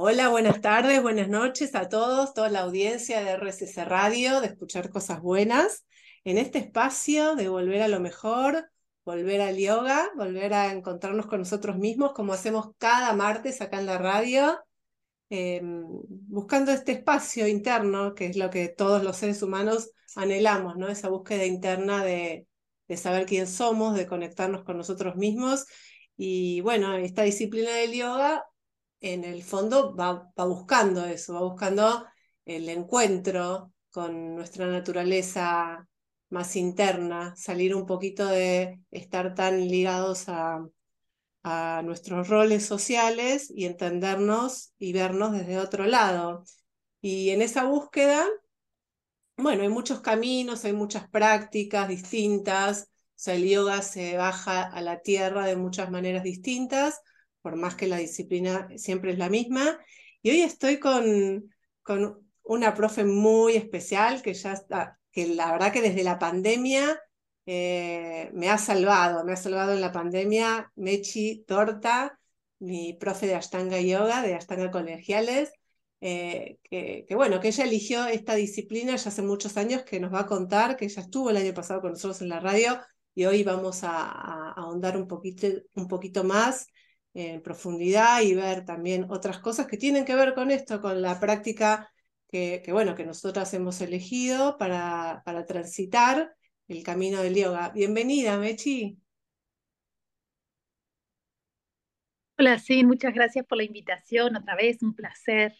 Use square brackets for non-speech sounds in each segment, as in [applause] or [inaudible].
Hola, buenas tardes, buenas noches a todos, toda la audiencia de RSC Radio, de escuchar cosas buenas. En este espacio de volver a lo mejor, volver al yoga, volver a encontrarnos con nosotros mismos, como hacemos cada martes acá en la radio, em, buscando este espacio interno, que es lo que todos los seres humanos anhelamos, ¿no? Esa búsqueda interna de, de saber quién somos, de conectarnos con nosotros mismos. Y bueno, esta disciplina del yoga en el fondo va, buscando eso, va buscando el encuentro con nuestra naturaleza más interna, salir un poquito de estar tan ligados a, a nuestros roles sociales y entendernos y vernos desde otro lado. Y en esa búsqueda, bueno, hay muchos caminos, hay muchas prácticas distintas, o sea, el yoga se baja a la tierra de muchas maneras distintas, por más que la disciplina siempre es la misma. Y hoy estoy con, con una profe muy especial que ya está, que la verdad que desde la pandemia eh, me ha salvado, me ha salvado en la pandemia Mechi Torta, mi profe de Ashtanga Yoga, de Ashtanga Colegiales, eh, que, bueno, que ella eligió esta disciplina ya hace muchos años, que nos va a contar, que ella estuvo el año pasado con nosotros en la radio y hoy vamos a, a ahondar un poquito, un poquito más en profundidad y ver también otras cosas que tienen que ver con esto, con la práctica que, que bueno, que nosotras hemos elegido para, para transitar el camino del yoga. Bienvenida, Mechi. Hola, sí, muchas gracias por la invitación. Otra vez, un placer.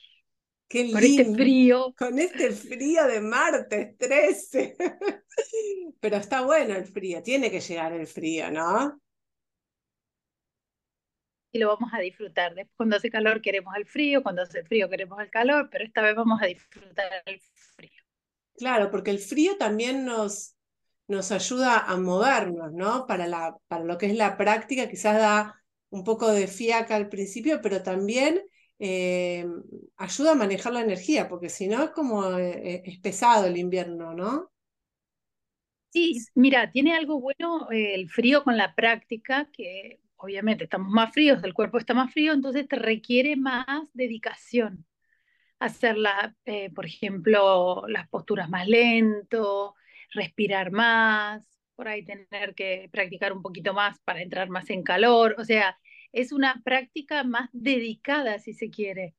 Qué con este frío. Con este frío de martes 13. [laughs] Pero está bueno el frío, tiene que llegar el frío, ¿no? Y lo vamos a disfrutar. Después, cuando hace calor queremos el frío, cuando hace frío queremos el calor, pero esta vez vamos a disfrutar el frío. Claro, porque el frío también nos, nos ayuda a movernos, ¿no? Para, la, para lo que es la práctica, quizás da un poco de fiaca al principio, pero también eh, ayuda a manejar la energía, porque si no es como eh, es pesado el invierno, ¿no? Sí, mira, tiene algo bueno eh, el frío con la práctica, que obviamente estamos más fríos, el cuerpo está más frío, entonces te requiere más dedicación. Hacerla, eh, por ejemplo, las posturas más lento, respirar más, por ahí tener que practicar un poquito más para entrar más en calor. O sea, es una práctica más dedicada, si se quiere,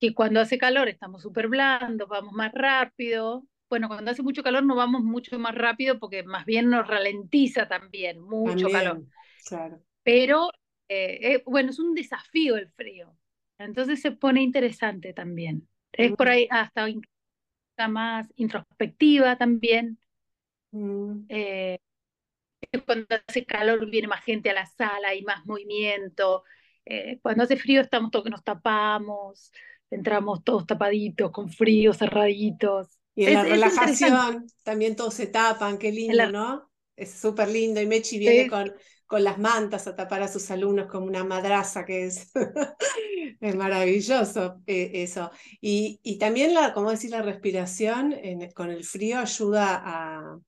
que cuando hace calor estamos súper blandos, vamos más rápido. Bueno, cuando hace mucho calor no vamos mucho más rápido porque más bien nos ralentiza también, mucho calor. Claro pero eh, eh, bueno, es un desafío el frío. Entonces se pone interesante también. Es por ahí hasta más introspectiva también. Mm. Eh, cuando hace calor viene más gente a la sala, hay más movimiento. cuando hace frío estamos todos que nos tapamos, entramos todos tapaditos, con frío, cerraditos. Y en la relajación también todos se tapan, qué lindo, ¿no? Es súper lindo. Y Mechi viene con con las mantas a tapar a sus alumnos como una madraza, que es, [laughs] es maravilloso eh, eso. Y, y, también, la, como decir, la respiración con el frío ayuda a,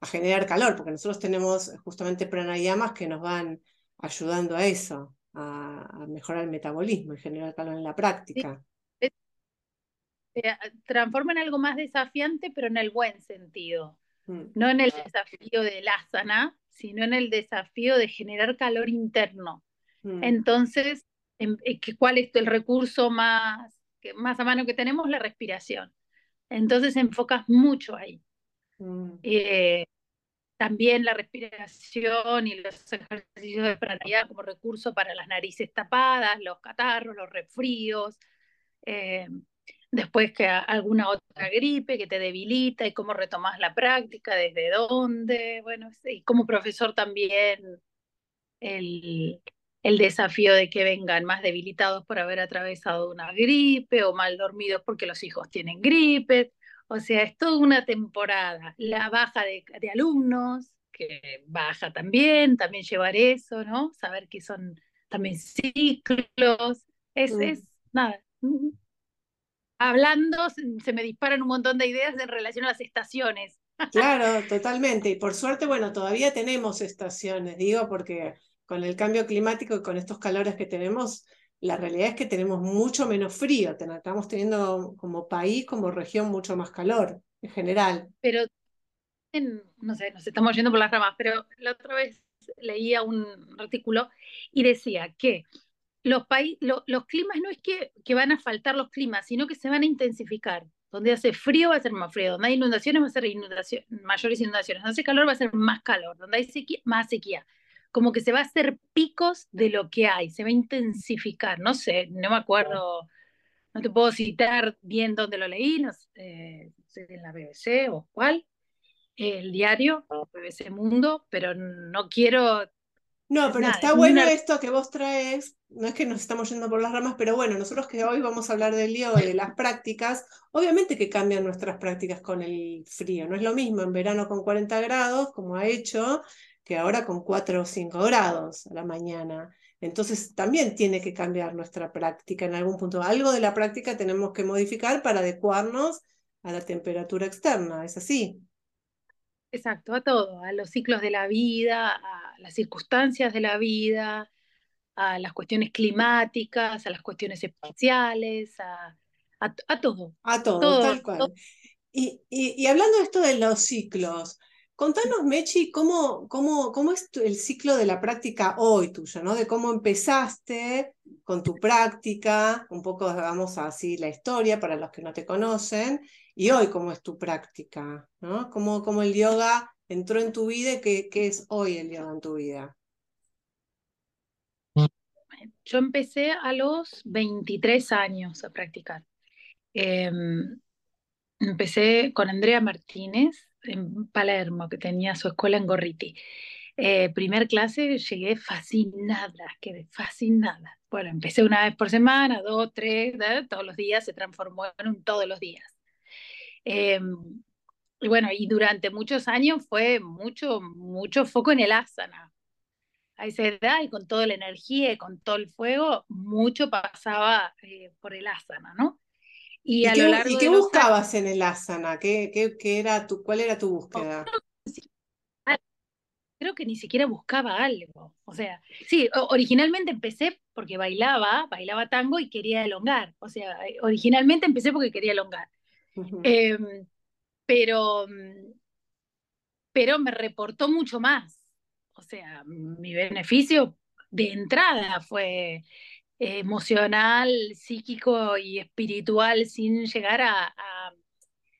a, generar calor, porque nosotros tenemos justamente pranayamas que nos van ayudando a eso, a, mejorar el metabolismo y generar calor en la práctica. transforma en algo más desafiante, pero en el buen sentido. Mm. No en el desafío del asana, sino en el desafío de generar calor interno. Mm. Entonces, eh, ¿cuál es el recurso más, más a mano que tenemos? La respiración. Entonces enfocas mucho ahí. Mm. Eh, también la respiración y los ejercicios de pranayama como recurso para las narices tapadas, los catarros, los resfríos. Eh, después que alguna otra gripe que te debilita y cómo retomas la práctica, desde dónde, bueno, y como profesor también el, el desafío de que vengan más debilitados por haber atravesado una gripe o mal dormidos porque los hijos tienen gripe. O sea, es toda una temporada. La baja de, de alumnos, que baja también, también llevar eso, ¿no? Saber que son también ciclos. Es, mm. es nada, hablando se me disparan un montón de ideas en relación a las estaciones. Claro, totalmente. Y por suerte, bueno, todavía tenemos estaciones, digo, porque con el cambio climático y con estos calores que tenemos, la realidad es que tenemos mucho menos frío, estamos teniendo como país, como región, mucho más calor en general. Pero, no sé, nos estamos yendo por las ramas, pero la otra vez leía un artículo y decía que los, los climas no es que, que van a faltar los climas, sino que se van a intensificar. Donde hace frío va a ser más frío, donde hay inundaciones va a ser inundación, mayores inundaciones, donde hace calor va a ser más calor, donde hay sequía, más sequía. Como que se va a hacer picos de lo que hay, se va a intensificar. No sé, no me acuerdo, no te puedo citar bien dónde lo leí, no sé, en la BBC o cuál, el diario, BBC Mundo, pero no quiero no, pero está bueno esto que vos traes, no es que nos estamos yendo por las ramas, pero bueno, nosotros que hoy vamos a hablar del yoga y de las prácticas, obviamente que cambian nuestras prácticas con el frío, no es lo mismo en verano con 40 grados, como ha hecho, que ahora con 4 o 5 grados a la mañana. Entonces también tiene que cambiar nuestra práctica en algún punto. Algo de la práctica tenemos que modificar para adecuarnos a la temperatura externa, ¿es así? Exacto, a todo, a los ciclos de la vida, a las circunstancias de la vida, a las cuestiones climáticas, a las cuestiones espaciales, a, a, todo. A todo, tal cual. Y, y, hablando de esto de los ciclos, contanos, Mechi, cómo, cómo, cómo es el ciclo de la práctica hoy tuyo, ¿no? De cómo empezaste con tu práctica, un poco, vamos así, la historia para los que no te conocen, y hoy cómo es tu práctica, ¿no? Cómo, cómo el yoga entró en tu vida y qué, qué, es hoy el yoga en tu vida. Yo empecé a los 23 años a practicar. Em, empecé con Andrea Martínez en Palermo, que tenía su escuela en Gorriti. Eh, primer clase llegué fascinada, quedé fascinada. Bueno, empecé una vez por semana, dos, tres, todos los días, se transformó en un todos los días. Em, y bueno, y durante muchos años fue mucho, mucho foco en el asana. A esa edad y con toda la energía y con todo el fuego, mucho pasaba eh, por el asana, ¿no? Y, a qué, lo largo ¿y qué buscabas en el asana? ¿Qué, qué, era tu, ¿Cuál era tu búsqueda? Creo que ni siquiera buscaba algo. O sea, sí, originalmente empecé porque bailaba, bailaba tango y quería elongar. O sea, originalmente empecé porque quería elongar. Em, pero, pero me reportó mucho más. O sea, mi beneficio de entrada fue emocional, psíquico y espiritual sin llegar a,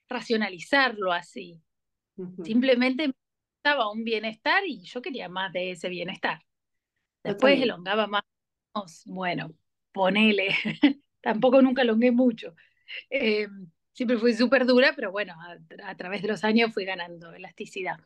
racionalizarlo así. Simplemente estaba un bienestar y yo quería más de ese bienestar. Después elongaba más, bueno, ponele, [laughs] tampoco nunca elongué mucho. Em, siempre fui súper dura, pero bueno, a, través de los años fui ganando elasticidad.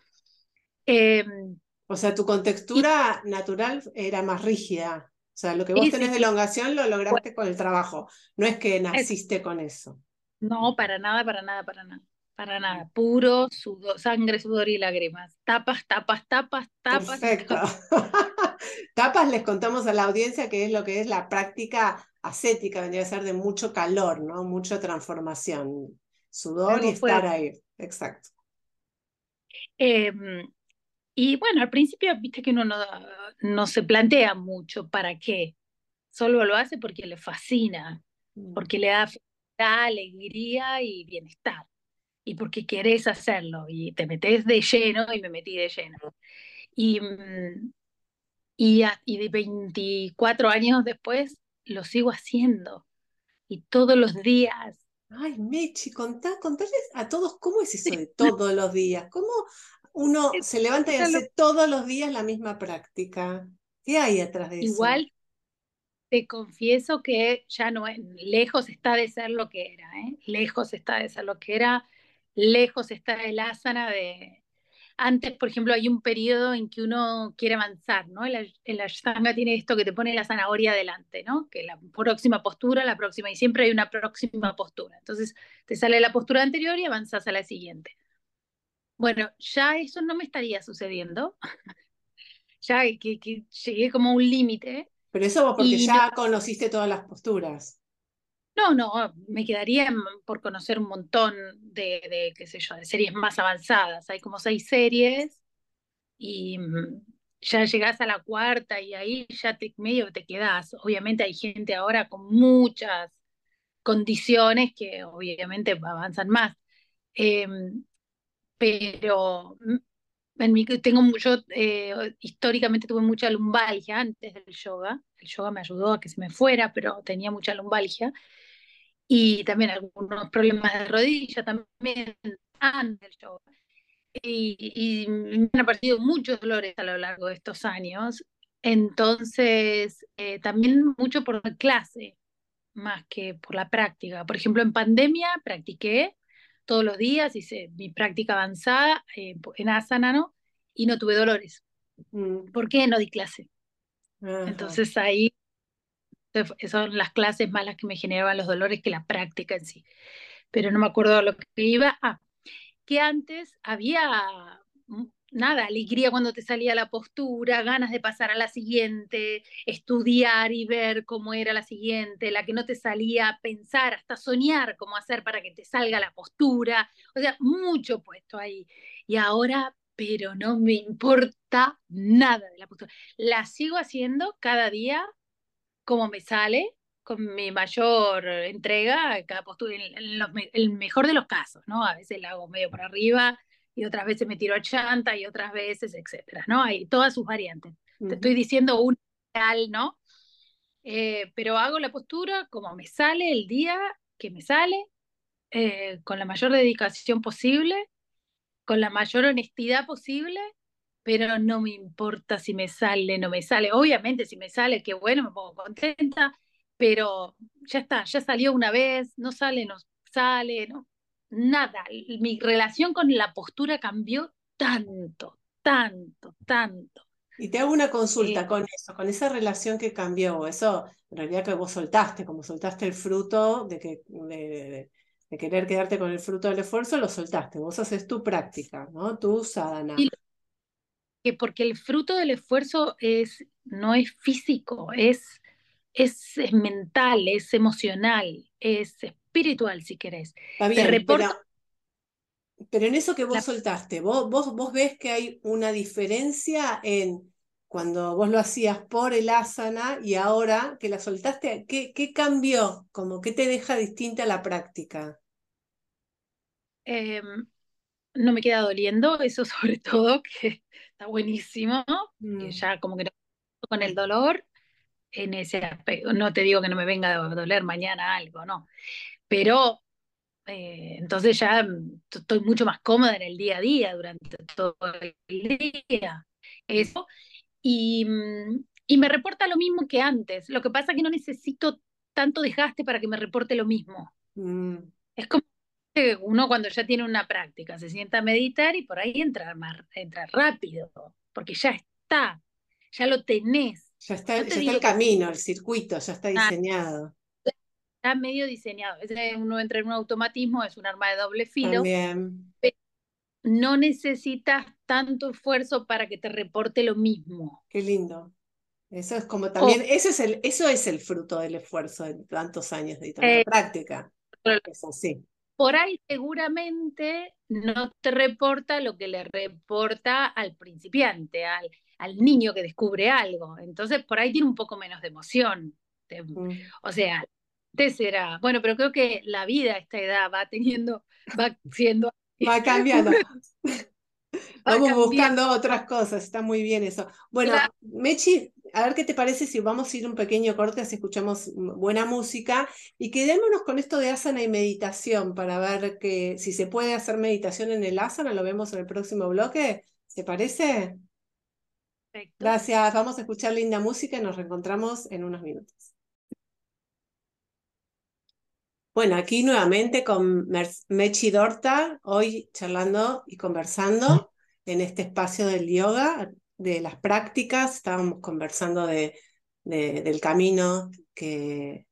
Em, o sea, tu contextura natural era más rígida. O sea, lo que vos tenés de elongación lo lograste con el trabajo. No es que naciste con eso. No, para nada, para nada, para nada. Para nada. Puro sangre, sudor y lágrimas. Tapas, tapas, tapas, tapas. Perfecto. [laughs] Tapas. les contamos a la audiencia que es lo que es la práctica ascética, vendría a ser de mucho calor, ¿no? Mucha transformación. Sudor y estar ahí. Exacto. Em, y bueno, al principio, viste que uno no, no se plantea mucho para qué. Solo lo hace porque le fascina, mm. porque le da, alegría y bienestar. Y porque querés hacerlo y te metes de lleno y me metí de lleno. Y, mm, y, y de 24 años después lo sigo haciendo. Y todos los días. Ay, Mechi, contá, contarles a todos cómo es eso de todos los días. ¿Cómo uno [laughs] se levanta y hace todos los días la misma práctica? ¿Qué hay atrás de eso? Igual te confieso que ya no es, lejos está de ser lo que era, ¿eh? lejos está de ser lo que era, lejos está el asana de, antes, por ejemplo, hay un periodo en que uno quiere avanzar, ¿no? El, el Ashtanga tiene esto que te pone la zanahoria adelante, ¿no? Que la próxima postura, la próxima, y siempre hay una próxima postura. Entonces, te sale la postura anterior y avanzas a la siguiente. Bueno, ya eso no me estaría sucediendo. [laughs] ya que, que, llegué como a un límite. Pero eso porque ya conociste todas las posturas. No, no, me quedaría por conocer un montón de, de, qué sé yo, de series más avanzadas. Hay como seis series y, ya llegás a la cuarta y ahí ya te, medio te quedás. Obviamente hay gente ahora con muchas condiciones que obviamente avanzan más. Em, pero en mi, tengo yo eh, históricamente tuve mucha lumbalgia antes del yoga. El yoga me ayudó a que se me fuera, pero tenía mucha lumbalgia. Y también algunos problemas de rodilla también antes del yoga y, me han aparecido muchos dolores a lo largo de estos años. Entonces, eh, también mucho por la clase, más que por la práctica. Por ejemplo, en pandemia practiqué todos los días, hice mi práctica avanzada eh, en asana, ¿no? Y no tuve dolores. Mm. ¿Por qué no di clase? Entonces ahí son las clases más las que me generaban los dolores que la práctica en sí. Pero no me acuerdo lo que iba. Ah, que antes había mm, nada, alegría cuando te salía la postura, ganas de pasar a la siguiente, estudiar y ver cómo era la siguiente, la que no te salía, pensar, hasta soñar cómo hacer para que te salga la postura, o sea, mucho puesto ahí. Y ahora, pero no me importa nada de la postura. La sigo haciendo cada día como me sale, con mi mayor entrega, cada postura, en, el mejor de los casos, ¿no? A veces la hago medio por arriba y otras veces me tiro a chanta y otras veces, etcétera, ¿no? Hay todas sus variantes. Te estoy diciendo un real, ¿no? Eh, pero hago la postura como me sale el día que me sale, eh, con la mayor dedicación posible, con la mayor honestidad posible, pero no me importa si me sale, no me sale. Obviamente, si me sale, qué bueno, me pongo contenta, pero ya está, ya salió una vez, no sale, no sale, no, nada. Mi relación con la postura cambió tanto, tanto, tanto. Y te hago una consulta eh, con eso, con esa relación que cambió, eso en realidad que vos soltaste, como soltaste el fruto de, que, de, querer quedarte con el fruto del esfuerzo, lo soltaste, vos haces tu práctica, ¿no? Tu sadhana. Que porque el fruto del esfuerzo es, no es físico, es es, mental, es emocional, es espiritual, si querés. pero, en eso que vos soltaste, ¿vos, vos, vos ves que hay una diferencia en cuando vos lo hacías por el asana y ahora que la soltaste, ¿qué, qué cambió? Como que te deja distinta la práctica. Em, no me queda doliendo, eso [laughs] sobre todo, que está buenísimo, que mm. ya como que no con el dolor, en ese aspecto. No te digo que no me venga a doler mañana algo, no. Pero eh, entonces ya mm, estoy mucho más cómoda en el día a día durante todo el día. Eso. Y, mm, y me reporta lo mismo que antes. Lo que pasa es que no necesito tanto desgaste para que me reporte lo mismo. Mm. Es como que uno cuando ya tiene una práctica se sienta a meditar y por ahí entra, más, entra rápido, porque ya está, ya lo tenés. Ya está, el camino, el circuito, ya está diseñado. Está medio diseñado. uno entra en un automatismo, es un arma de doble filo. no necesitas tanto esfuerzo para que te reporte lo mismo. Qué lindo. Eso es como también, eso, es el, eso es el fruto del esfuerzo de tantos años de tanta eh, práctica. Eso sí. Por ahí seguramente no te reporta lo que le reporta al principiante, al, al niño que descubre algo. Entonces, por ahí tiene un poco menos de emoción. Mm. O sea, te será. Bueno, pero creo que la vida a esta edad va teniendo, va siendo. Va [laughs] cambiando. [laughs] Vamos buscando otras cosas, está muy bien eso. Bueno, Mechi, a ver qué te parece si vamos a ir un pequeño corte, así escuchamos buena música y quedémonos con esto de asana y meditación para ver que si se puede hacer meditación en el asana, lo vemos en el próximo bloque. ¿Te parece? Gracias, vamos a escuchar linda música y nos reencontramos en unos minutos. Bueno, aquí nuevamente con Mechi Dorta, hoy charlando y conversando en este espacio del yoga, de las prácticas, estábamos conversando de, del camino que,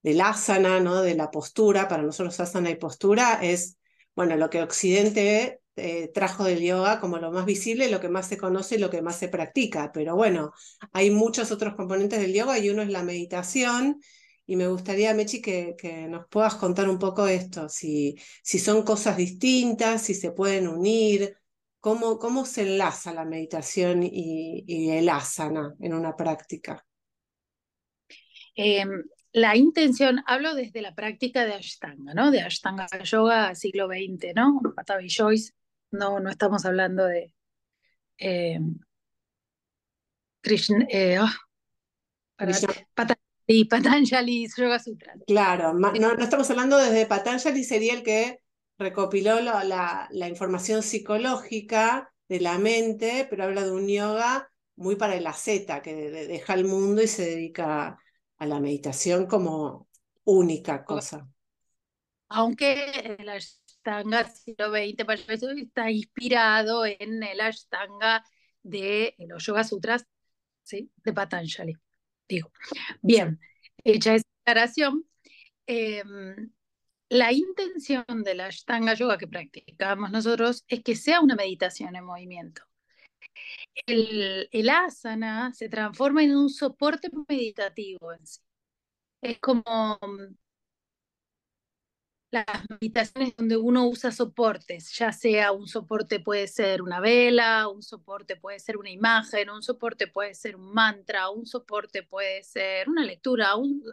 del asana, ¿no? de la postura, para nosotros asana y postura es, bueno, lo que Occidente eh, trajo del yoga como lo más visible, lo que más se conoce y lo que más se practica. Pero bueno, hay muchos otros componentes del yoga y uno es la meditación. Y me gustaría, Mechi, que, que nos puedas contar un poco esto, si, si son cosas distintas, si se pueden unir, cómo, cómo se enlaza la meditación y, el asana en una práctica. Em, la intención, hablo desde la práctica de Ashtanga, ¿no? De Ashtanga Yoga siglo XX, ¿no? Patavi Joyce, no, no estamos hablando de em, Krishna, eh, oh, [laughs] Patanjali Yoga Sutra. Claro, no, no, estamos hablando desde Patanjali, sería el que recopiló la, la, información psicológica de la mente, pero habla de un yoga muy para el asceta, que deja el mundo y se dedica a la meditación como única cosa. Aunque el Ashtanga siglo XX está inspirado en el Ashtanga de los Yoga Sutras ¿sí? de Patanjali. Bien, hecha esa aclaración, em, la intención de la Ashtanga Yoga que practicamos nosotros es que sea una meditación en movimiento. El, el asana se transforma en un soporte meditativo en sí. Es como las meditaciones donde uno usa soportes, ya sea un soporte puede ser una vela, un soporte puede ser una imagen, un soporte puede ser un mantra, un soporte puede ser una lectura,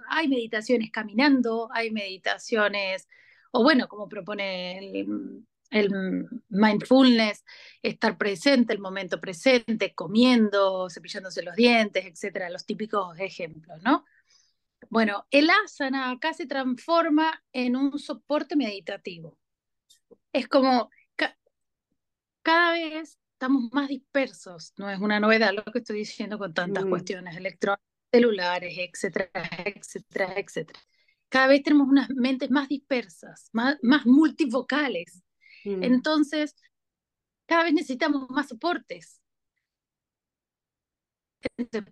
hay meditaciones caminando, hay meditaciones, o bueno, como propone el, el mindfulness, estar presente, el momento presente, comiendo, cepillándose los dientes, etcétera, los típicos ejemplos, ¿no? Bueno, el asana acá se transforma en un soporte meditativo. Es como cada vez estamos más dispersos, no es una novedad lo que estoy diciendo con tantas mm. cuestiones electrónicas, celulares, etcétera, etcétera, etcétera. Cada vez tenemos unas mentes más dispersas, más, más multivocales. Mm. Entonces, cada vez necesitamos más soportes.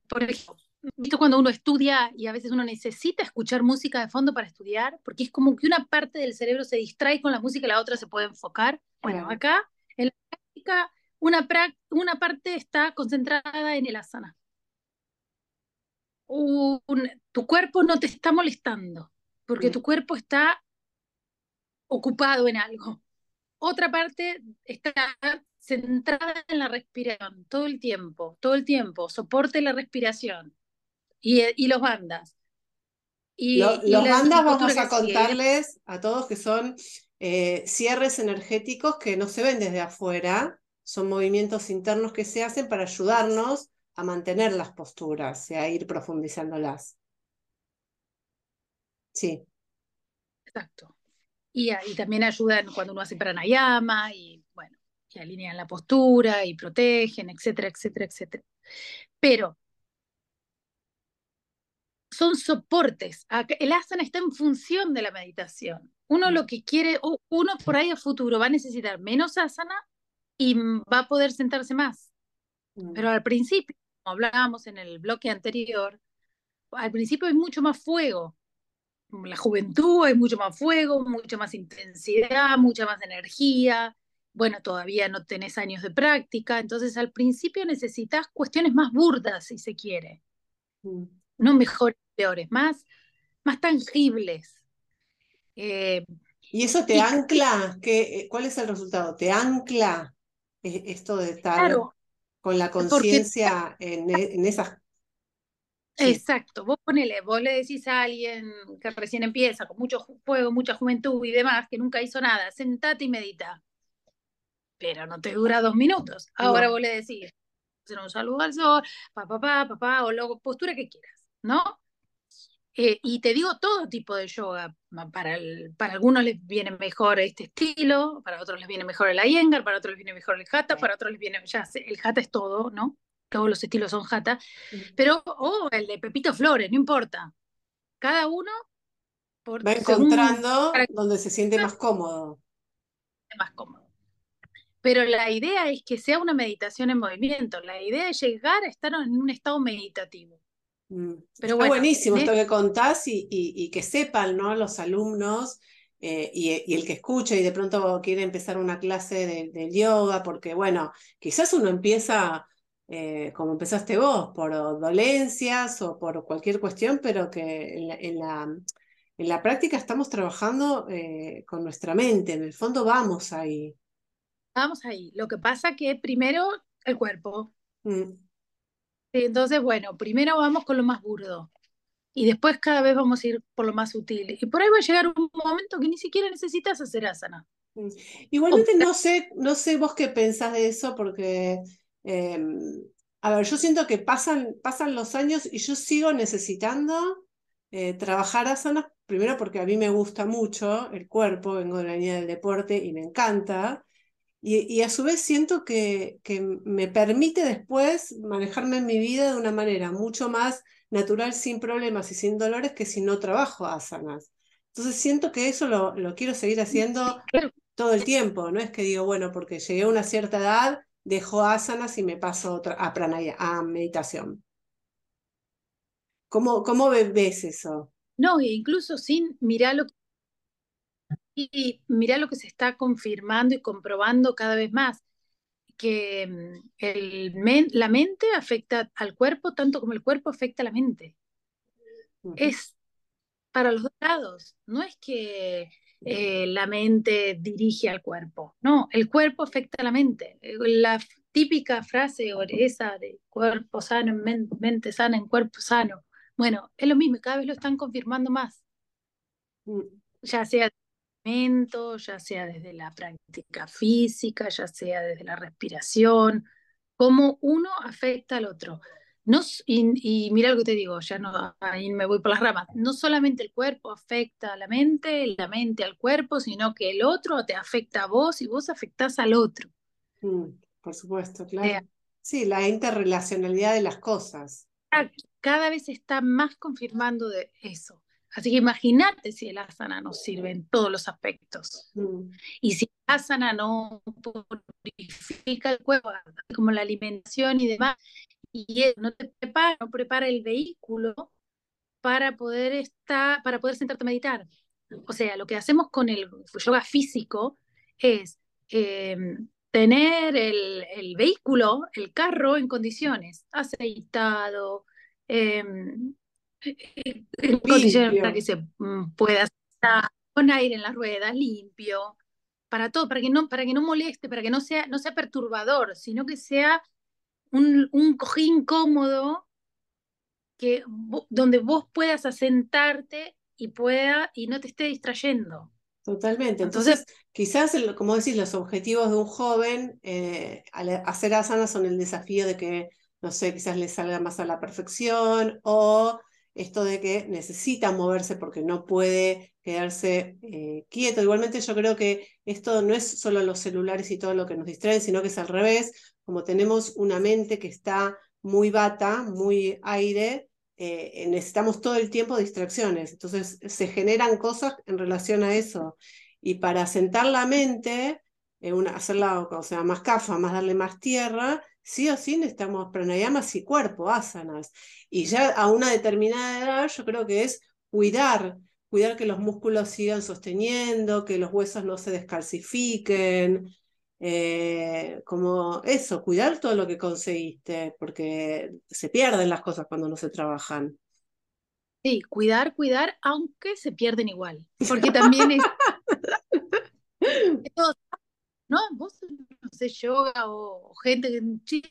Por ejemplo, visto cuando uno estudia y a veces uno necesita escuchar música de fondo para estudiar, porque es como que una parte del cerebro se distrae con la música y la otra se puede enfocar. Bueno, acá en la práctica una, una parte está concentrada en el asana. tu cuerpo no te está molestando, porque tu cuerpo está ocupado en algo. Otra parte está centrada en la respiración todo el tiempo, todo el tiempo, soporte la respiración y, los bandas. Y, los bandas vamos a contarles a todos que son eh, cierres energéticos que no se ven desde afuera, son movimientos internos que se hacen para ayudarnos a mantener las posturas y a ir profundizándolas. Sí. Exacto. Y, y también ayudan cuando uno hace pranayama y bueno, que alinean la postura y protegen, etcétera, etcétera, etcétera. Pero son soportes. El asana está en función de la meditación. Uno mm. lo que quiere, uno por ahí a futuro va a necesitar menos asana y va a poder sentarse más. Mm. Pero al principio, como hablábamos en el bloque anterior, al principio hay mucho más fuego. La juventud hay mucho más fuego, mucha más intensidad, mucha más energía. Bueno, todavía no tenés años de práctica, entonces al principio necesitas cuestiones más burdas, si se quiere. Mm no mejores, peores, más, más tangibles. Eh, ¿Y eso te ancla? ¿Qué, eh, ¿Cuál es el resultado? ¿Te ancla eh, esto de estar con la conciencia en, en, esas... Exacto, vos ponele, vos le decís a alguien que recién empieza, con mucho fuego, mucha juventud y demás, que nunca hizo nada, sentate y medita. Pero no te dura dos minutos. Ahora vos le decís, un saludo al sol, papá, papá, papá, o la postura que quieras. ¿No? Eh, y te digo todo tipo de yoga. Para, para algunos les viene mejor este estilo, para otros les viene mejor el Iyengar, para otros les viene mejor el Hatha, para otros les viene, ya sé, el Hatha es todo, ¿no? Todos los estilos son Hatha. Pero, o oh, el de Pepito Flores, no importa. Cada uno por, va encontrando donde se siente más cómodo. Más cómodo. Pero la idea es que sea una meditación en movimiento. La idea es llegar a estar en un estado meditativo. Mm, Pero Está buenísimo esto que contás y, y, que sepan ¿no? los alumnos eh, y, el que escucha y de pronto quiere empezar una clase de, yoga, porque bueno, quizás uno empieza eh, como empezaste vos, por dolencias o por cualquier cuestión, pero que en la, en la, práctica estamos trabajando eh, con nuestra mente, en el fondo vamos ahí. Vamos ahí. Lo que pasa que primero el cuerpo. Mm. Entonces, bueno, primero vamos con lo más burdo y después cada vez vamos a ir por lo más sutil. Y por ahí va a llegar un momento que ni siquiera necesitas hacer asana. Mm. Igualmente no sé, no sé vos qué pensás de eso, porque, em, a ver, yo siento que pasan, pasan los años y yo sigo necesitando eh, trabajar asanas, primero porque a mí me gusta mucho el cuerpo, vengo de la línea del deporte y me encanta, y, a su vez siento que, que, me permite después manejarme en mi vida de una manera mucho más natural, sin problemas y sin dolores, que si no trabajo asanas. Entonces siento que eso lo, lo quiero seguir haciendo todo el tiempo, no es que digo, bueno, porque llegué a una cierta edad, dejo asanas y me paso otra, a pranaya, a meditación. ¿Cómo, cómo ves eso? No, incluso sin mirar lo y mira lo que se está confirmando y comprobando cada vez más, que mm, el la mente afecta al cuerpo tanto como el cuerpo afecta a la mente. Es para los dos lados, no es que eh, la mente dirige al cuerpo, no, el cuerpo afecta a la mente. Eh, la típica frase o esa de cuerpo sano en mente sana en cuerpo sano, bueno, es lo mismo, cada vez lo están confirmando más. Mm. Ya sea ya sea desde la práctica física, ya sea desde la respiración, cómo uno afecta al otro. No, y, mira lo que te digo, ya no, ahí me voy por las ramas, no solamente el cuerpo afecta a la mente, la mente al cuerpo, sino que el otro te afecta a vos y vos afectás al otro. Mm, por supuesto, claro. sí, la interrelacionalidad de las cosas. Cada vez se está más confirmando de eso. Así que imagínate si el asana nos sirve en todos los aspectos. Mm. Y si el asana no purifica el cuerpo, como la alimentación y demás, y no te prepara, no prepara el vehículo para poder estar, para poder sentarte a meditar. O sea, lo que hacemos con el yoga físico es em, tener el, el, vehículo, el carro en condiciones, aceitado, eh, condiciones para que se mm, pueda estar con aire en las ruedas, limpio, para todo, para que no, para que no moleste, para que no sea, no sea perturbador, sino que sea un, un cojín cómodo que, donde vos puedas asentarte y pueda y no te esté distrayendo. Totalmente. Entonces, quizás, como decís, los objetivos de un joven eh, al hacer asana son el desafío de que, no sé, quizás le salga más a la perfección o esto de que necesita moverse porque no puede quedarse eh, quieto. Igualmente yo creo que esto no es solo los celulares y todo lo que nos distraen, sino que es al revés, como tenemos una mente que está muy bata, muy aire, eh, necesitamos todo el tiempo distracciones. Entonces se generan cosas en relación a eso. Y para sentar la mente, eh, una, hacerla o sea, más cafa, más darle más tierra, sí o sí necesitamos pranayamas y cuerpo, asanas. Y ya a una determinada edad yo creo que es cuidar, cuidar que los músculos sigan sosteniendo, que los huesos no se descalcifiquen, eh, como eso, cuidar todo lo que conseguiste, porque se pierden las cosas cuando no se trabajan. Sí, cuidar, cuidar, aunque se pierden igual, porque también es... [laughs] no, vos no sé, yoga o, gente que,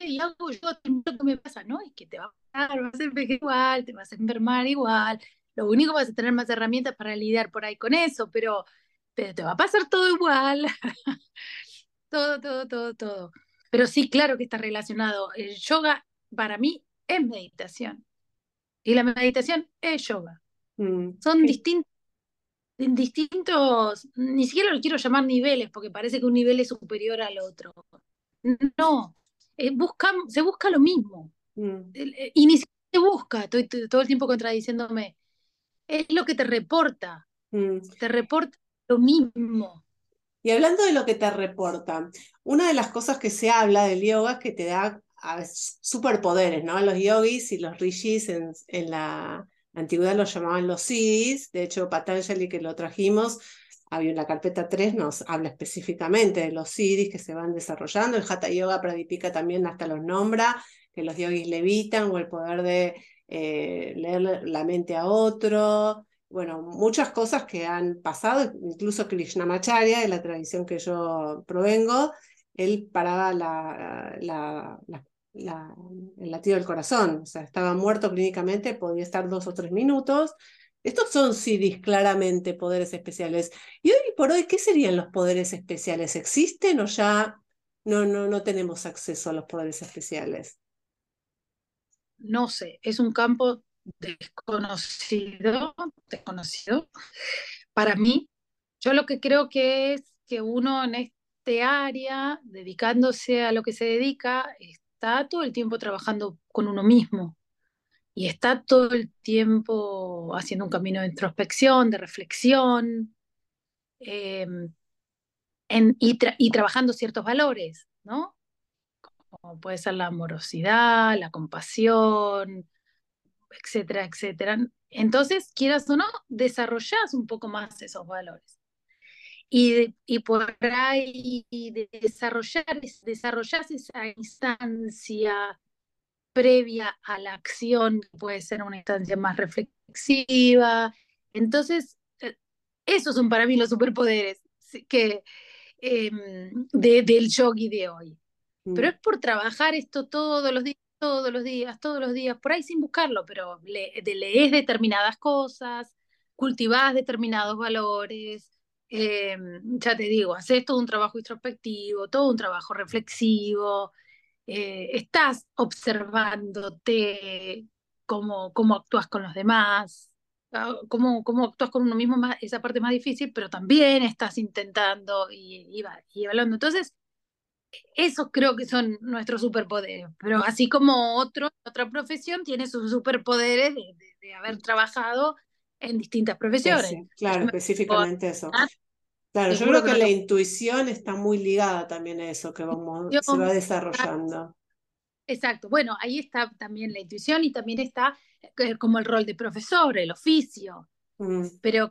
y hago yoga, ¿qué me pasa? No, es que te va a pasar, vas a envejecer igual, te vas a enfermar igual, lo único vas a tener más herramientas para lidiar por ahí con eso, pero, pero te va a pasar todo igual, [laughs] todo, todo, todo, todo. Pero sí, claro que está relacionado. El yoga para mí es meditación y la meditación es yoga. Mm, Son distintos en distintos, ni siquiera lo quiero llamar niveles, porque parece que un nivel es superior al otro. No, eh, se busca lo mismo. Mm. Eh, y ni siquiera se busca, estoy todo el tiempo contradiciéndome. Es lo que te reporta. Mm. Te reporta lo mismo. Y hablando de lo que te reporta, una de las cosas que se habla del yoga es que te da superpoderes, ¿no? Los yogis y los rishis en, en la la antigüedad lo llamaban los siddhis, de hecho Patanjali que lo trajimos, había una carpeta 3 nos habla específicamente de los siddhis que se van desarrollando, el Hatha Yoga Pradipika también hasta los nombra, que los yogis levitan o el poder de eh, leer la mente a otro, bueno, muchas cosas que han pasado, incluso Krishnamacharya, de la tradición que yo provengo, él paraba la, la, el latido del corazón, o sea, estaba muerto clínicamente, podía estar dos o tres minutos. Estos son CIDIs claramente poderes especiales. Y hoy por hoy, ¿qué serían los poderes especiales? ¿Existen o ya no, no, no tenemos acceso a los poderes especiales? No sé, es un campo desconocido, desconocido para mí. Yo lo que creo que es que uno en este área, dedicándose a lo que se dedica, está todo el tiempo trabajando con uno mismo y está todo el tiempo haciendo un camino de introspección, de reflexión, em, y, y trabajando ciertos valores, ¿no? Como puede ser la amorosidad, la compasión, etcétera, etcétera. Entonces, quieras o no, desarrollas un poco más esos valores. Y, y por ahí desarrollar, desarrollas esa instancia previa a la acción, que puede ser una instancia más reflexiva. Entonces, eh, esos son para mí los superpoderes que, em, del yogi de hoy. Pero mm. es por trabajar esto todos los días todos los días, todos los días, por ahí sin buscarlo, pero le, lees determinadas cosas, cultivas determinados valores, em, ya te digo, haces todo un trabajo introspectivo, todo un trabajo reflexivo, eh, estás observándote cómo, cómo actúas con los demás, ah, cómo, cómo actúas con uno mismo, más, esa parte más difícil, pero también estás intentando y, y, y hablando. Entonces, esos creo que son nuestros superpoderes, pero así como otro, otra profesión tiene sus superpoderes de, haber trabajado en distintas profesiones. claro, específicamente eso. Claro, yo creo que, la intuición está muy ligada también a eso que vamos, se va desarrollando. Exacto, bueno, ahí está también la intuición y también está eh, como el rol de profesor, el oficio. Mm. Pero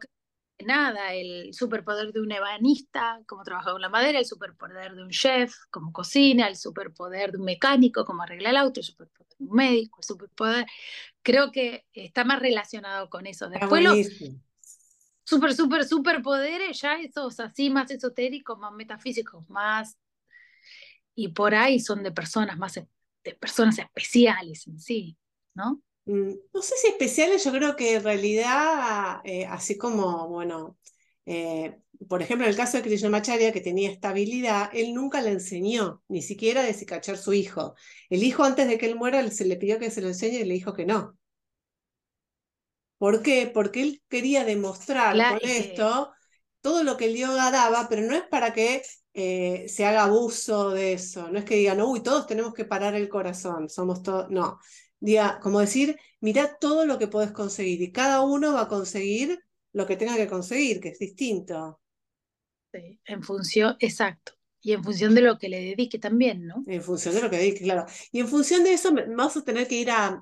nada, el superpoder de un ebanista, como trabaja con la madera, el superpoder de un chef, como cocina, el superpoder de un mecánico, como arregla el auto, el superpoder de un médico, el superpoder. Creo que está más relacionado con eso. Después los super, super, superpoderes, ya esos así más esotéricos, más metafísicos, más. Y por ahí son de personas más, de personas especiales en sí, ¿no? Mm, no sé si especiales, yo creo que en realidad, eh, así como, bueno, eh, por ejemplo, en el caso de Krishnamacharya, que tenía estabilidad, él nunca le enseñó, ni siquiera a desicachar su hijo. El hijo, antes de que él muera, se le pidió que se lo enseñe y le dijo que no. ¿Por qué? Porque él quería demostrar con esto todo lo que el yoga daba, pero no es para que eh, se haga abuso de eso, no es que digan, uy, todos tenemos que parar el corazón, somos todos, no, como decir, mira todo lo que puedes conseguir y cada uno va a conseguir lo que tenga que conseguir, que es distinto. Sí, en función, exacto. Y en función de lo que le dedique también, ¿no? En función de lo que dedique, claro. Y en función de eso vamos a tener que ir a,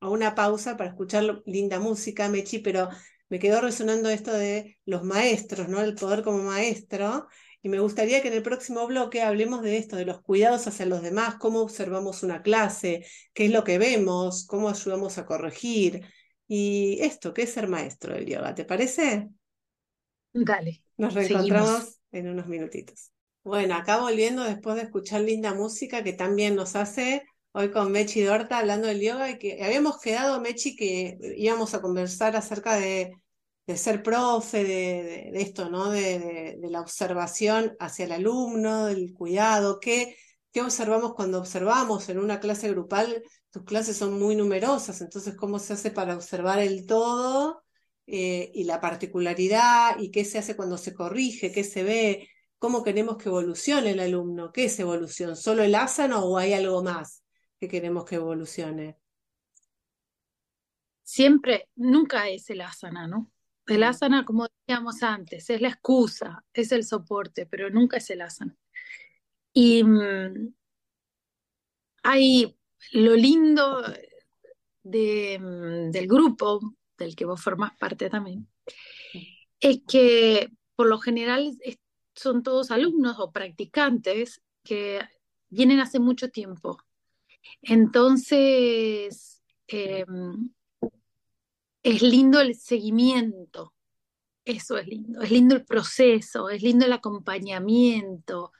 a una pausa para escuchar linda música, Mechi, pero me quedó resonando esto de los maestros, ¿no? El poder como maestro. Y me gustaría que en el próximo bloque hablemos de esto, de los cuidados hacia los demás, cómo observamos una clase, qué es lo que vemos, cómo ayudamos a corregir. Y esto, ¿qué es ser maestro del yoga? ¿Te parece? Dale. Nos reencontramos en unos minutitos. Bueno, acá volviendo después de escuchar linda música que también nos hace hoy con Mechi Dorta hablando del yoga y que habíamos quedado, Mechi, que íbamos a conversar acerca de de ser profe, de, esto, ¿no? De, la observación hacia el alumno, del cuidado, ¿qué, ¿qué observamos cuando observamos en una clase grupal? Tus clases son muy numerosas, entonces, ¿cómo se hace para observar el todo eh, y la particularidad? ¿Y qué se hace cuando se corrige? ¿Qué se ve? ¿Cómo queremos que evolucione el alumno? ¿Qué es evolución? ¿Solo el asano o hay algo más que queremos que evolucione? Siempre, nunca es el asana, ¿no? El asana, como decíamos antes, es la excusa, es el soporte, pero nunca es el asana. Y mm, hay lo lindo de, mm, del grupo del que vos formás parte también, es que por lo general son todos alumnos o practicantes que vienen hace mucho tiempo. Entonces, em, es lindo el seguimiento, eso es lindo, es lindo el proceso, es lindo el acompañamiento,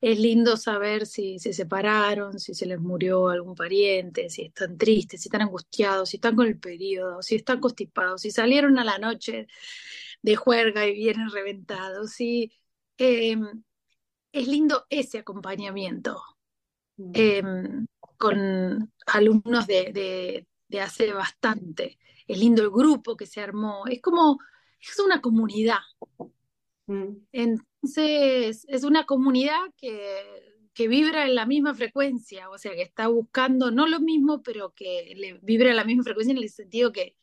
es lindo saber si se separaron, si se les murió algún pariente, si están tristes, si están angustiados, si están con el periodo, si están constipados, si salieron a la noche de juerga y vienen reventados, si em, es lindo ese acompañamiento mm. em, con alumnos de, de hace bastante. Es lindo el grupo que se armó, es como, es una comunidad. Mm. Entonces, es una comunidad que, que, vibra en la misma frecuencia, o sea, que está buscando no lo mismo, pero que le vibra en la misma frecuencia en el sentido que,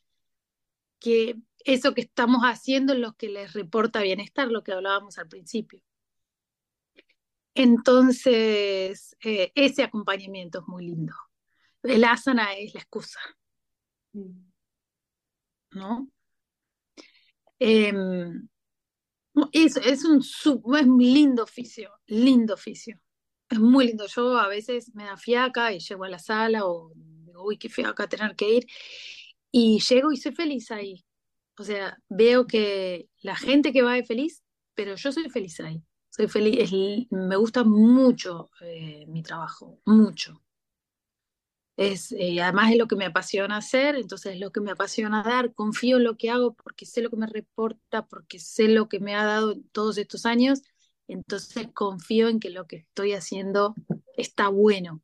que eso que estamos haciendo es lo que les reporta bienestar, lo que hablábamos al principio. Entonces, eh, ese acompañamiento es muy lindo. El asana es la excusa. Mm. ¿No? Em, es, es, un, es lindo oficio, lindo oficio. Es muy lindo. Yo a veces me da fiaca y llego a la sala o digo, uy, qué fiaca tener que ir. Y llego y soy feliz ahí. O sea, veo que la gente que va es feliz, pero yo soy feliz ahí. Soy feliz, me gusta mucho eh, mi trabajo, mucho. Es, eh, además es lo que me apasiona hacer, entonces es lo que me apasiona dar, confío en lo que hago porque sé lo que me reporta, porque sé lo que me ha dado todos estos años, entonces confío en que lo que estoy haciendo está bueno.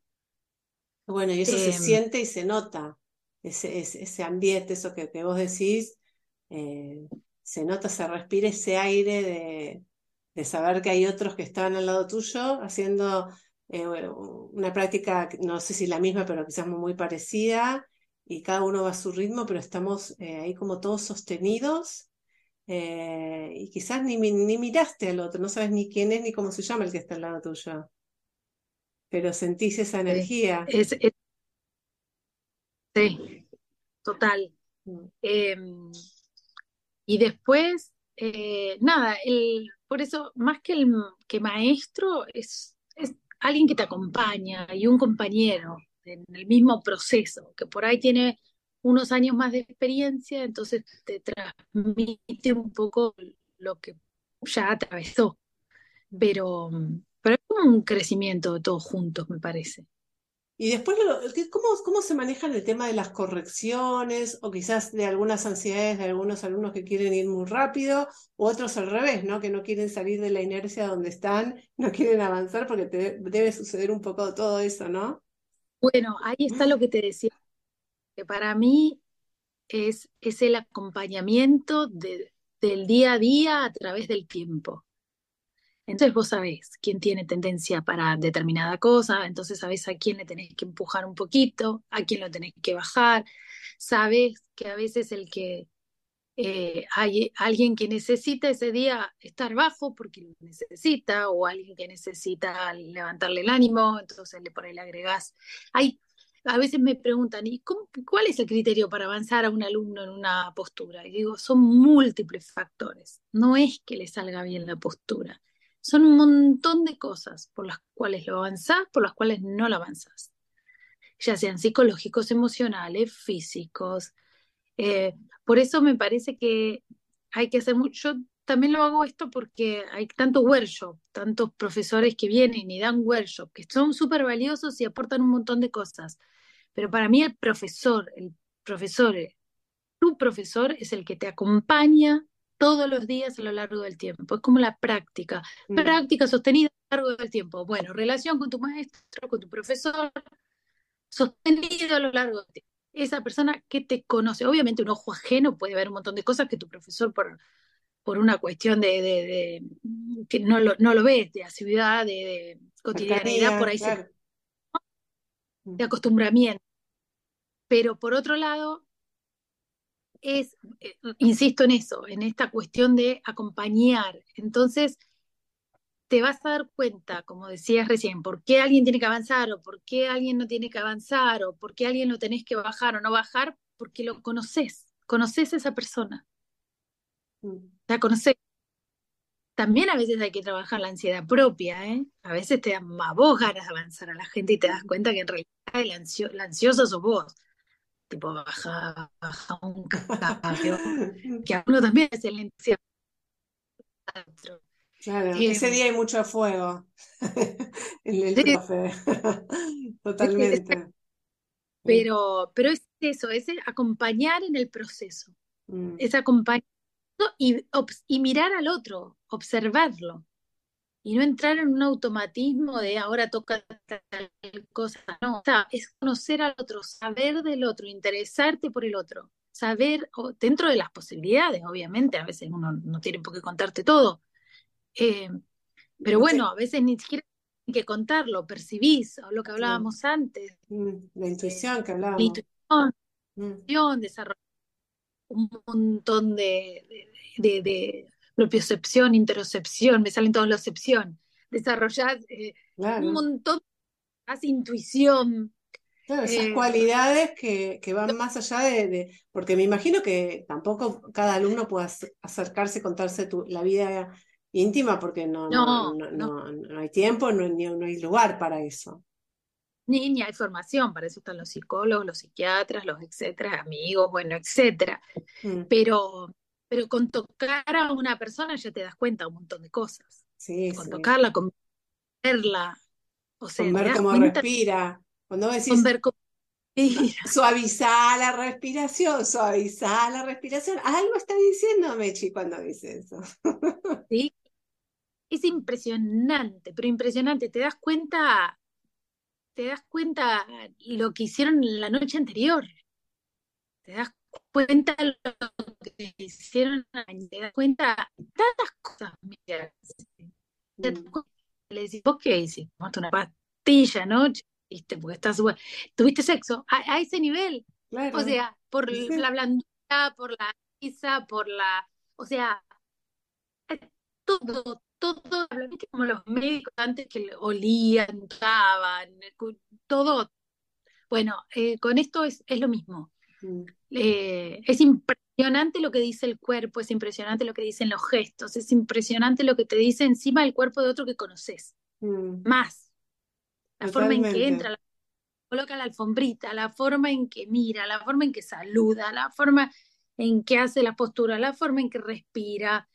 Bueno, y eso se em, siente y se nota, ese, ese, ambiente, eso que, vos decís, eh, se nota, se respira ese aire de, de saber que hay otros que están al lado tuyo haciendo eh, una práctica, no sé si la misma, pero quizás muy parecida, y cada uno va a su ritmo, pero estamos eh, ahí como todos sostenidos. Eh, y quizás ni, ni miraste al otro, no sabes ni quién es ni cómo se llama el que está al lado tuyo, pero sentís esa energía. sí, total. Mm. Em, y después, nada, el, por eso, más que el que maestro, es, es alguien que te acompaña y un compañero en el mismo proceso, que por ahí tiene unos años más de experiencia, entonces te transmite un poco lo que ya atravesó. Pero, pero es como un crecimiento de todos juntos, me parece. Y después, ¿cómo, ¿cómo se maneja el tema de las correcciones o quizás de algunas ansiedades de algunos alumnos que quieren ir muy rápido u otros al revés, ¿no? que no quieren salir de la inercia donde están, [laughs] no quieren avanzar porque debe suceder un poco todo eso, ¿no? Bueno, ahí está lo que te decía, que para mí es, es el acompañamiento del día a día a través del tiempo. Entonces vos sabés quién tiene tendencia para determinada cosa, entonces sabés a quién le tenés que empujar un poquito, a quién lo tenés que bajar, sabés que a veces el que eh, hay alguien que necesita ese día estar bajo porque lo necesita, o alguien que necesita levantarle el ánimo, entonces le por ahí le agregás. Hay, a veces me preguntan, ¿y cuál es el criterio para avanzar a un alumno en una postura? Y digo, son múltiples factores, no es que le salga bien la postura son un montón de cosas por las cuales lo avanzás, por las cuales no lo avanzás. Ya sean psicológicos, emocionales, físicos. Eh, por eso me parece que hay que hacer mucho. Yo también lo hago esto porque hay tantos workshops, tantos profesores que vienen y dan workshops, que son súper valiosos y aportan un montón de cosas. Pero para mí el profesor, el profesor, tu profesor es el que te acompaña todos los días a lo largo del tiempo. Es como la práctica, mm. práctica sostenida a lo largo del tiempo. Bueno, relación con tu maestro, con tu profesor, sostenido a lo largo del tiempo. Esa persona que te conoce, obviamente un ojo ajeno puede ver un montón de cosas que tu profesor por, por una cuestión de, que no lo, no lo ves, de asiduidad, de, cotidianidad, por ahí mm. de acostumbramiento. Pero por otro lado, es, eh, insisto en eso, en esta cuestión de acompañar. Entonces, te vas a dar cuenta, como decías recién, por qué alguien tiene que avanzar o por qué alguien no tiene que avanzar o por qué alguien lo tenés que bajar o no bajar, porque lo conoces, conoces a esa persona. Mm. La conoces. También a veces hay que trabajar la ansiedad propia, ¿eh? A veces te dan más vos ganas de avanzar a la gente y te das cuenta que en realidad el, ansio, la ansiosa sos vos tipo baja, baja un [laughs] cambio, que a uno también es el entusiasmo. Claro, ese día hay mucho fuego en [laughs] el café. [laughs] Totalmente. Pero, pero es eso, es acompañar en el proceso. Mm. Es acompañar y, y mirar al otro, observarlo y no entrar en un automatismo de ahora toca tal cosa, no, o sea, es conocer al otro, saber del otro, interesarte por el otro, saber, dentro de las posibilidades, obviamente, a veces uno no tiene por qué contarte todo, eh, pero bueno, a veces ni siquiera hay que contarlo, percibís, o lo que hablábamos antes. Mm, la intuición que hablábamos. La intuición, mm. desarrollar un montón de, de, de, propiocepción, interocepción, me salen todos los excepción, desarrollar eh, un montón más intuición. Claro, esas eh, cualidades que, que, van más allá de, porque me imagino que tampoco cada alumno pueda acercarse, contarse tu, la vida íntima, porque no, no, no, no hay tiempo, no, no hay lugar para eso. Ni, ni, hay formación, para eso están los psicólogos, los psiquiatras, los etcétera, amigos, bueno, etcétera. Mm. Pero pero con tocar a una persona ya te das cuenta un montón de cosas. Sí, con tocarla, con verla. O sea, con ver cómo respira. [laughs] Cuando decís, con ver cómo Suavizar la respiración, suavizar la respiración. Algo está diciendo Mechi cuando dice eso. [laughs] Sí. Es impresionante, pero impresionante. Te das cuenta, te das cuenta lo que hicieron la noche anterior. Te das cuenta lo que hicieron, te das cuenta tantas cosas. Mira, mm. le decís, ¿vos qué hiciste? Tomaste una pastilla, ¿no? ¿Viste? Porque estás, tuviste sexo a, ese nivel. O sea, por la blandura, por la risa, por la. O sea, todo, todo, como los médicos antes que olían, tocaban, todo. Bueno, eh, con esto es, es lo mismo. Mm. Eh, es impresionante lo que dice el cuerpo, es impresionante lo que dicen los gestos, es impresionante lo que te dice encima el cuerpo de otro que conoces. Mm. Más. La forma en que entra, la, coloca la alfombrita, la forma en que mira, la forma en que saluda, la forma en que hace la postura, la forma en que respira,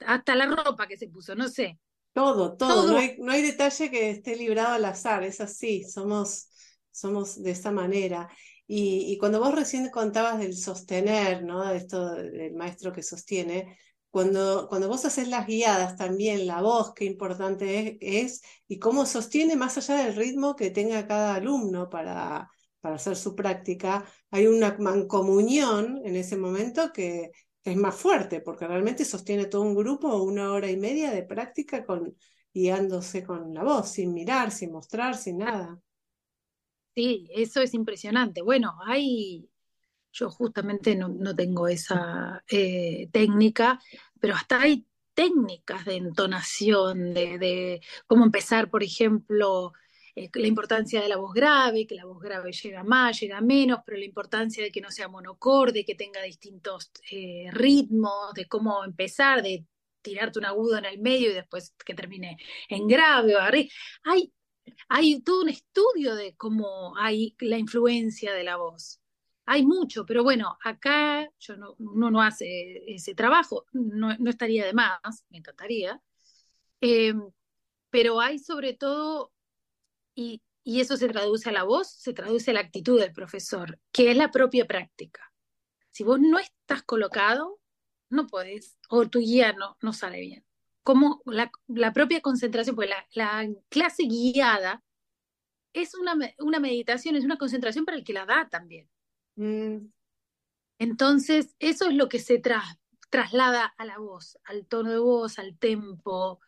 hasta la ropa que se puso, no sé. Todo, todo, No, hay, no hay detalle que esté librado al azar, es así, somos, somos de esa manera. Y, cuando vos recién contabas del sostener, ¿no? Esto del maestro que sostiene, cuando, cuando vos haces las guiadas también, la voz, qué importante es, y cómo sostiene más allá del ritmo que tenga cada alumno para, para hacer su práctica, hay una mancomunión en ese momento que, es más fuerte, porque realmente sostiene todo un grupo una hora y media de práctica con, guiándose con la voz, sin mirar, sin mostrar, sin nada. Sí, eso es impresionante. Bueno, hay, yo justamente no, tengo esa eh, técnica, pero hasta hay técnicas de entonación, de, cómo empezar, por ejemplo, eh, la importancia de la voz grave, que la voz grave llega más, llega menos, pero la importancia de que no sea monocorde, que tenga distintos eh, ritmos, de cómo empezar, de tirarte un agudo en el medio y después que termine en grave o. Hay hay todo un estudio de cómo hay la influencia de la voz. Hay mucho, pero bueno, acá yo no, uno no hace ese trabajo, no, estaría de más, me encantaría. Em, pero hay sobre todo, y, y eso se traduce a la voz, se traduce a la actitud del profesor, que es la propia práctica. Si vos no estás colocado, no podés, o tu guía no, no sale bien como la, propia concentración, pues la, clase guiada es una, una, meditación, es una concentración para el que la da también. Mm. Entonces, eso es lo que se traslada a la voz, al tono de voz, al tempo.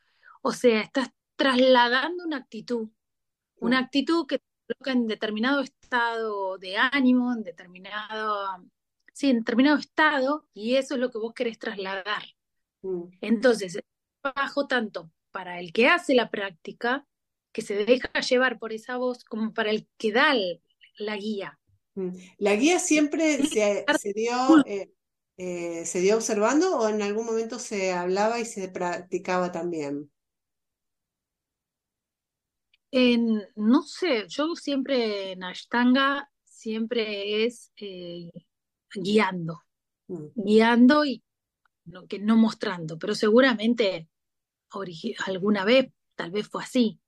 O sea, estás trasladando una actitud, una actitud que te coloca en determinado estado de ánimo, en determinado, sí, en determinado estado, y eso es lo que vos querés trasladar. Mm. Entonces, trabajo tanto para el que hace la práctica, que se deja llevar por esa voz, como para el que da la guía. Mm. ¿La guía siempre se, dio, eh, eh, se dio observando o en algún momento se hablaba y se practicaba también? no sé, yo siempre en Ashtanga siempre es eh, guiando, mm. guiando y no, que no mostrando, pero seguramente alguna vez tal vez fue así.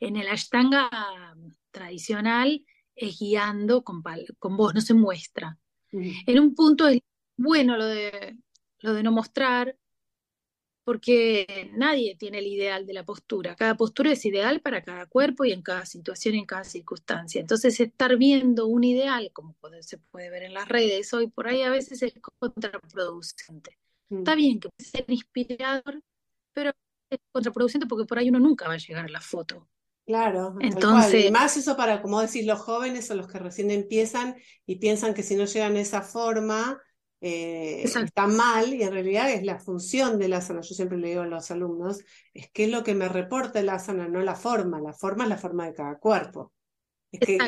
En el Ashtanga tradicional es guiando con, con voz, no se muestra. En un punto es bueno lo de, lo de no mostrar, porque nadie tiene el ideal de la postura. Cada postura es ideal para cada cuerpo y en cada situación y en cada circunstancia. Entonces, estar viendo un ideal, como se puede ver en las redes hoy por ahí, a veces es contraproducente. Mm. Está bien que puede ser inspirador, pero es contraproducente porque por ahí uno nunca va a llegar a la foto. Claro, entonces. Y más eso para, como decir, los jóvenes o los que recién empiezan y piensan que si no llegan a esa forma, eh, está mal y en realidad es la función del asana. Yo siempre le digo a los alumnos, es que es lo que me reporta el asana, no la forma. La forma es la forma de cada cuerpo. Es que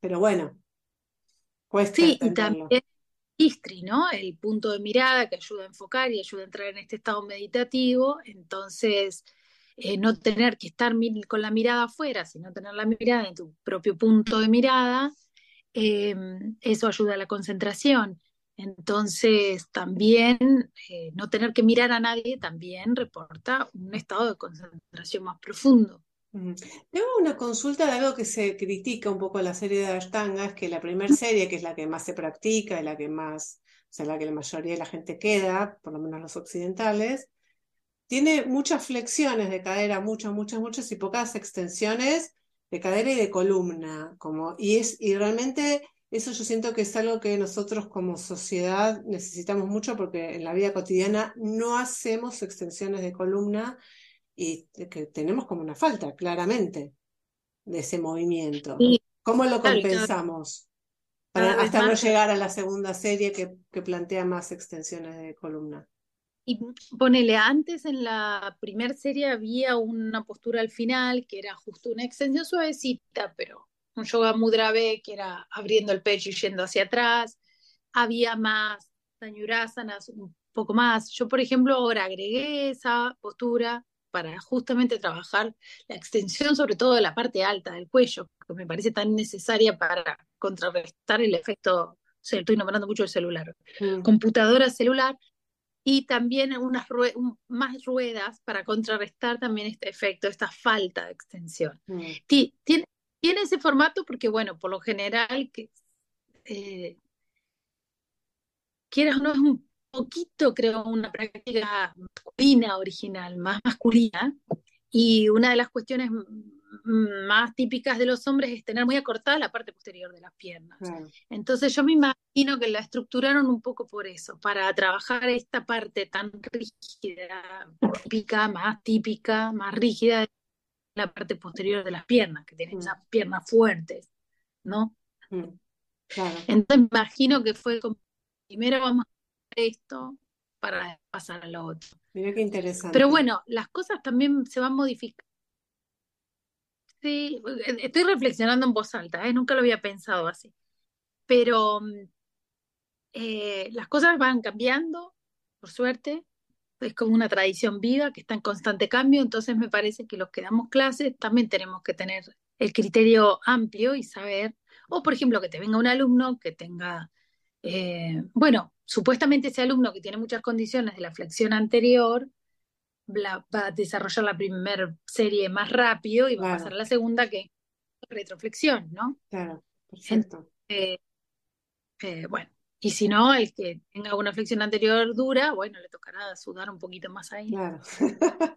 pero bueno, cuesta. Sí, y también Istri, ¿no? El punto de mirada que ayuda a enfocar y ayuda a entrar en este estado meditativo. Entonces, eh, no tener que estar con la mirada afuera, sino tener la mirada en tu propio punto de mirada, em, eso ayuda a la concentración. Entonces, también eh, no tener que mirar a nadie también reporta un estado de concentración más profundo. Tengo una consulta de algo que se critica un poco en la serie de Ashtanga, es que la primera serie, que es la que más se practica y la que más, o sea, la que la mayoría de la gente queda, por lo menos los occidentales, tiene muchas flexiones de cadera, muchas, muchas, muchas y pocas extensiones de cadera y de columna, como, y, es, y realmente eso yo siento que es algo que nosotros como sociedad necesitamos mucho porque en la vida cotidiana no hacemos extensiones de columna y que tenemos como una falta, claramente, de ese movimiento. ¿Cómo lo compensamos? Para, hasta no llegar a la segunda serie que, que plantea más extensiones de columna. Y ponele, antes en la primera serie había una postura al final que era justo una extensión suavecita, pero un yoga mudra B, que era abriendo el pecho y yendo hacia atrás. Había más sañurasanas, un poco más. Yo, por ejemplo, ahora agregué esa postura para justamente trabajar la extensión, sobre todo de la parte alta del cuello, que me parece tan necesaria para contrarrestar el efecto, o sea, estoy nombrando mucho el celular, mm. computadora celular, y también unas más ruedas para contrarrestar también este efecto, esta falta de extensión. Mm. Tiene, tiene ese formato porque, bueno, por lo general, que, eh, quieras o no, es un poquito, creo, una práctica masculina original, más masculina, y una de las cuestiones más típicas de los hombres es tener muy acortada la parte posterior de las piernas. Entonces yo me imagino que la estructuraron un poco por eso, para trabajar esta parte tan rígida, típica, más típica, más rígida la parte posterior de las piernas, que tienen mm. esas piernas fuertes, ¿no? Mm, Entonces imagino que fue como, primero vamos esto para pasar a lo otro. Mira qué interesante. Pero bueno, las cosas también se van modificando. Sí, estoy reflexionando en voz alta, ¿eh? nunca lo había pensado así. Pero mm, eh, las cosas van cambiando, por suerte, es como una tradición viva que está en constante cambio, entonces me parece que los que damos clases también tenemos que tener el criterio amplio y saber, o por ejemplo, que te venga un alumno que tenga, eh, bueno, supuestamente ese alumno que tiene muchas condiciones de la flexión anterior, va a desarrollar la primera serie más rápido y va a pasar a la segunda que retroflexión, ¿no? Claro, perfecto. Eh, bueno, y si no, el que tenga una flexión anterior dura, bueno, le tocará sudar un poquito más ahí. Claro. [laughs]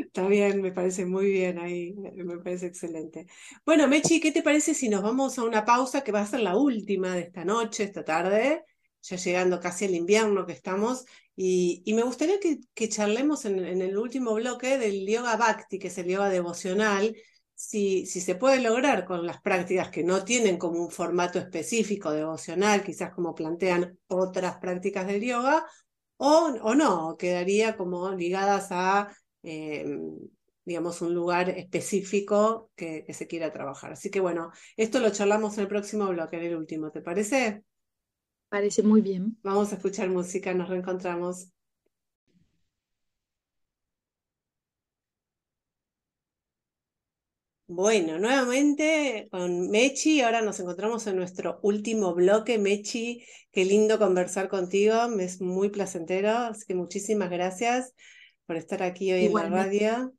Está bien, me parece muy bien ahí, me parece excelente. Bueno, Mechi, ¿qué te parece si nos vamos a una pausa que va a ser la última de esta noche, esta tarde, ya llegando casi al invierno que estamos? Y, me gustaría que, charlemos en, en, el último bloque del yoga bhakti, que es el yoga devocional, si, se puede lograr con las prácticas que no tienen como un formato específico devocional, quizás como plantean otras prácticas del yoga, o, o no, quedaría como ligadas a, em, digamos, un lugar específico que, se quiera trabajar. Así que bueno, esto lo charlamos en el próximo bloque, en el último, ¿te parece? Parece muy bien. Vamos a escuchar música, nos reencontramos. Bueno, nuevamente con Mechi, ahora nos encontramos en nuestro último bloque. Mechi, qué lindo conversar contigo, me es muy placentero, así que muchísimas gracias por estar aquí hoy en la radio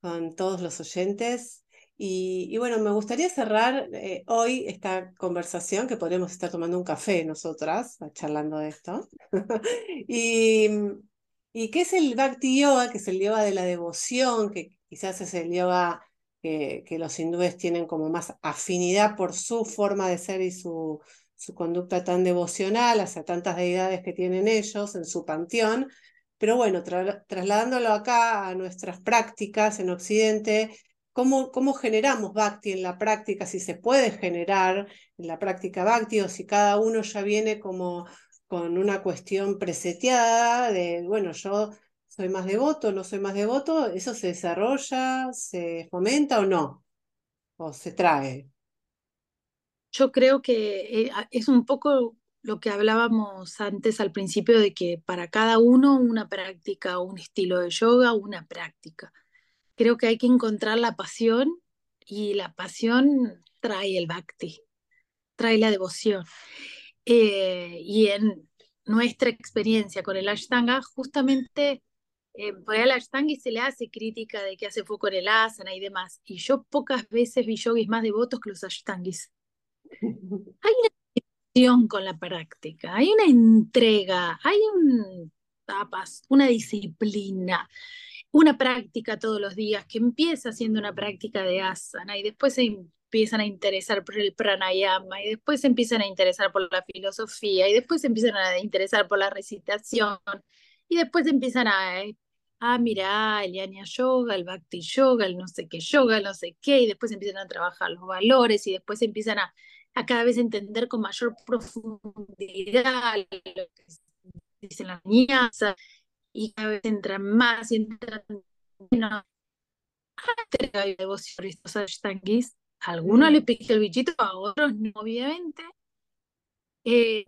con todos los oyentes. Y, bueno, me gustaría cerrar eh, hoy esta conversación, que podríamos estar tomando un café nosotras, charlando de esto. [laughs] y, y qué es el Bhakti Yoga, que es el yoga de la devoción, que quizás es el yoga que, los hindúes tienen como más afinidad por su forma de ser y su, su conducta tan devocional hacia tantas deidades que tienen ellos en su panteón. Pero bueno, trasladándolo acá a nuestras prácticas en Occidente, ¿cómo, ¿cómo generamos bhakti en la práctica? Si se puede generar en la práctica bhakti o si cada uno ya viene como con una cuestión preseteada de, bueno, yo soy más devoto, no soy más devoto, ¿eso se desarrolla, se fomenta o no? ¿O se trae? Yo creo que eh, es un poco lo que hablábamos antes al principio de que para cada uno una práctica, un estilo de yoga, una práctica. Creo que hay que encontrar la pasión y la pasión trae el bhakti, trae la devoción. Eh, y en nuestra experiencia con el Ashtanga, justamente eh, por ahí al Ashtangi se le hace crítica de que hace foco en el asana y demás. Y yo pocas veces vi yogis más devotos que los Ashtangis. [laughs] Hay una intención con la práctica, hay una entrega, hay un tapas, una disciplina, una práctica todos los días que empieza siendo una práctica de asana y después se empiezan a interesar por el pranayama y después se empiezan a interesar por la filosofía y después se empiezan a interesar por la recitación y después empiezan a ah, mira, el Yanya Yoga, el Bhakti Yoga, el no sé qué yoga, el no sé qué, y después empiezan a trabajar los valores y después empiezan a, a cada vez entender con mayor profundidad lo que dicen las niñas y cada vez entran más y entran menos. Hay devoción estos ashtangis. A algunos le pica el bichito, a otros no, obviamente. Eh,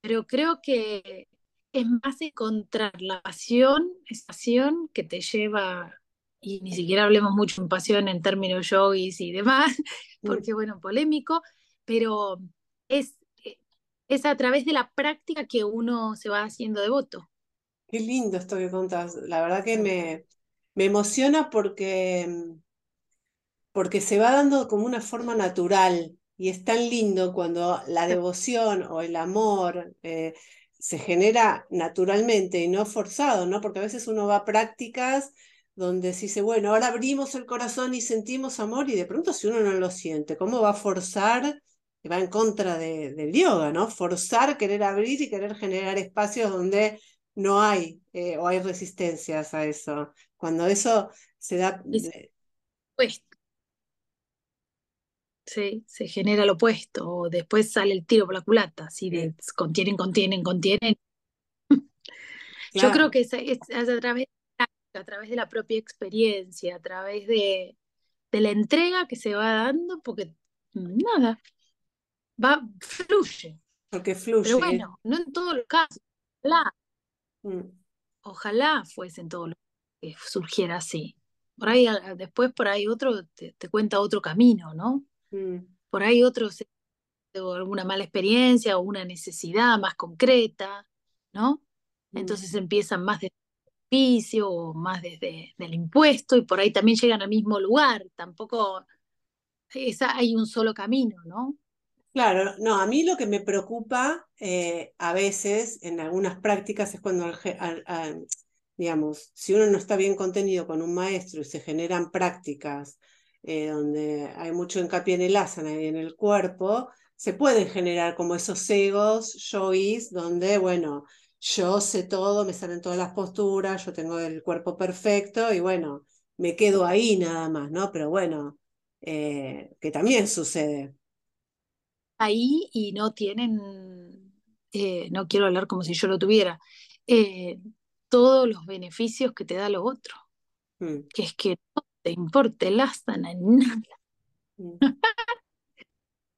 pero creo que es más encontrar la pasión, esa pasión que te lleva, y ni siquiera hablemos mucho en pasión en términos yogis y demás, [laughs] porque bueno, polémico, pero es, es a través de la práctica que uno se va haciendo devoto. Qué lindo esto que contás. La verdad que me, me emociona porque, porque se va dando como una forma natural y es tan lindo cuando la devoción o el amor eh, se genera naturalmente y no forzado, ¿no? Porque a veces uno va a prácticas donde se dice, bueno, ahora abrimos el corazón y sentimos amor y de pronto si uno no lo siente, ¿cómo va a forzar? Va en contra de, del yoga, ¿no? Forzar, querer abrir y querer generar espacios donde no hay eh, o hay resistencias a eso. Cuando eso se da... Pues Sí, se genera lo opuesto, después sale el tiro por la culata, así de contienen, contienen, contienen. [laughs] Yo creo que es, a, través, a través de la propia experiencia, a través de, de la entrega que se va dando, porque nada, va, fluye. Porque fluye. Pero bueno, no en todos los casos. Ojalá, mm. ojalá fuese en todos los que surgiera así. Por ahí, después por ahí otro te cuenta otro camino, ¿no? Mm. Por ahí otros alguna mala experiencia o una necesidad más concreta, ¿no? Mm. Entonces empiezan más desde el oficio o más desde el impuesto y por ahí también llegan al mismo lugar. Tampoco esa, hay un solo camino, ¿no? Claro, no, a mí lo que me preocupa eh, a veces en algunas prácticas es cuando, digamos, si uno no está bien contenido con un maestro y se generan prácticas eh, donde hay mucho hincapié en el asana y en el cuerpo, se pueden generar como esos egos, yois, donde, bueno, yo sé todo, me salen todas las posturas, yo tengo el cuerpo perfecto y bueno, me quedo ahí nada más, ¿no? Pero bueno, eh, que también sucede. Ahí y no tienen, eh, no quiero hablar como si yo lo tuviera, todos los beneficios que te da lo otro, mm. que es que te importe el asana en nada. Mm. [laughs]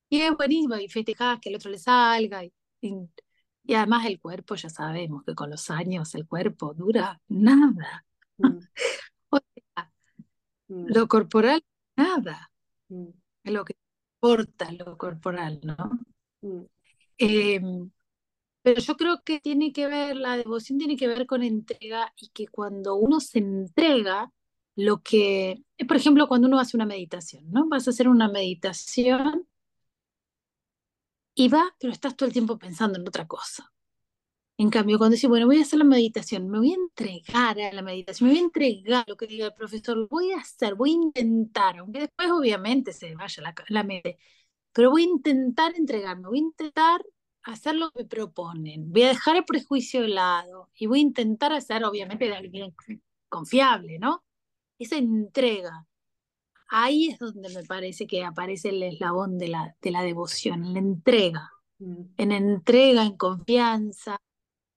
y es buenísimo, y festejás que el otro le salga. Y, y, además el cuerpo, ya sabemos que con los años el cuerpo dura nada. Mm. [laughs] o sea, lo corporal, nada. lo que importa lo corporal, ¿no? Mm. Em, pero yo creo que tiene que ver, la devoción tiene que ver con entrega y que cuando uno se entrega, lo que, por ejemplo, cuando uno hace una meditación, ¿no? Vas a hacer una meditación y va, pero estás todo el tiempo pensando en otra cosa. En cambio, cuando dices, bueno, voy a hacer la meditación, me voy a entregar a la meditación, me voy a entregar lo que diga el profesor, voy a hacer, voy a intentar, aunque después obviamente se vaya la, la mente, pero voy a intentar entregarme, voy a intentar hacer lo que me proponen, voy a dejar el prejuicio de lado y voy a intentar hacer, obviamente, de alguien confiable, ¿no? Esa entrega. Ahí es donde me parece que aparece el eslabón de la, de la devoción, en la entrega. Mm. En entrega, en confianza,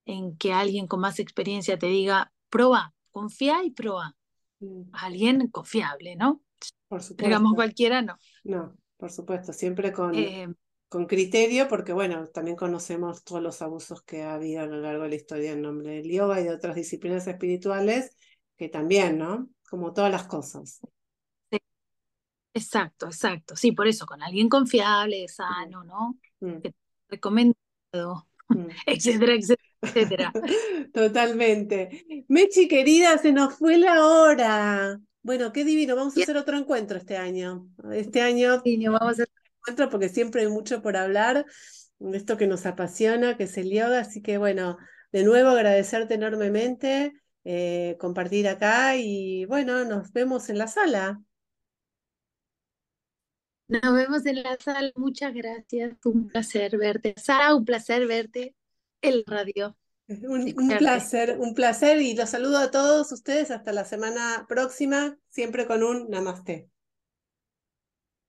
en que alguien con más experiencia te diga, proba, confía y proba. Mm. Alguien confiable, ¿no? Por supuesto. Digamos cualquiera, no. No, por supuesto, siempre con, eh, con criterio, porque bueno, también conocemos todos los abusos que ha habido a lo largo de la historia en nombre del yoga y de otras disciplinas espirituales, que también, ¿no? Como todas las cosas. Exacto, exacto. Sí, por eso, con alguien confiable, sano, ¿no? Mm. recomendado, mm. [laughs] etcétera, etcétera etcétera. [laughs] Totalmente. Mechi, querida, se nos fue la hora. Bueno, qué divino. Vamos a hacer otro encuentro este año. Este año vamos a hacer otro encuentro porque siempre hay mucho por hablar. Esto que nos apasiona, que es el yoga. Así que bueno, de nuevo agradecerte enormemente, eh, compartir acá y bueno, nos vemos en la sala. Nos vemos en la sala. Muchas gracias. Un placer verte. Sara, un placer verte el radio. Un, un, placer, un placer y los saludo a todos ustedes hasta la semana próxima, siempre con un namaste.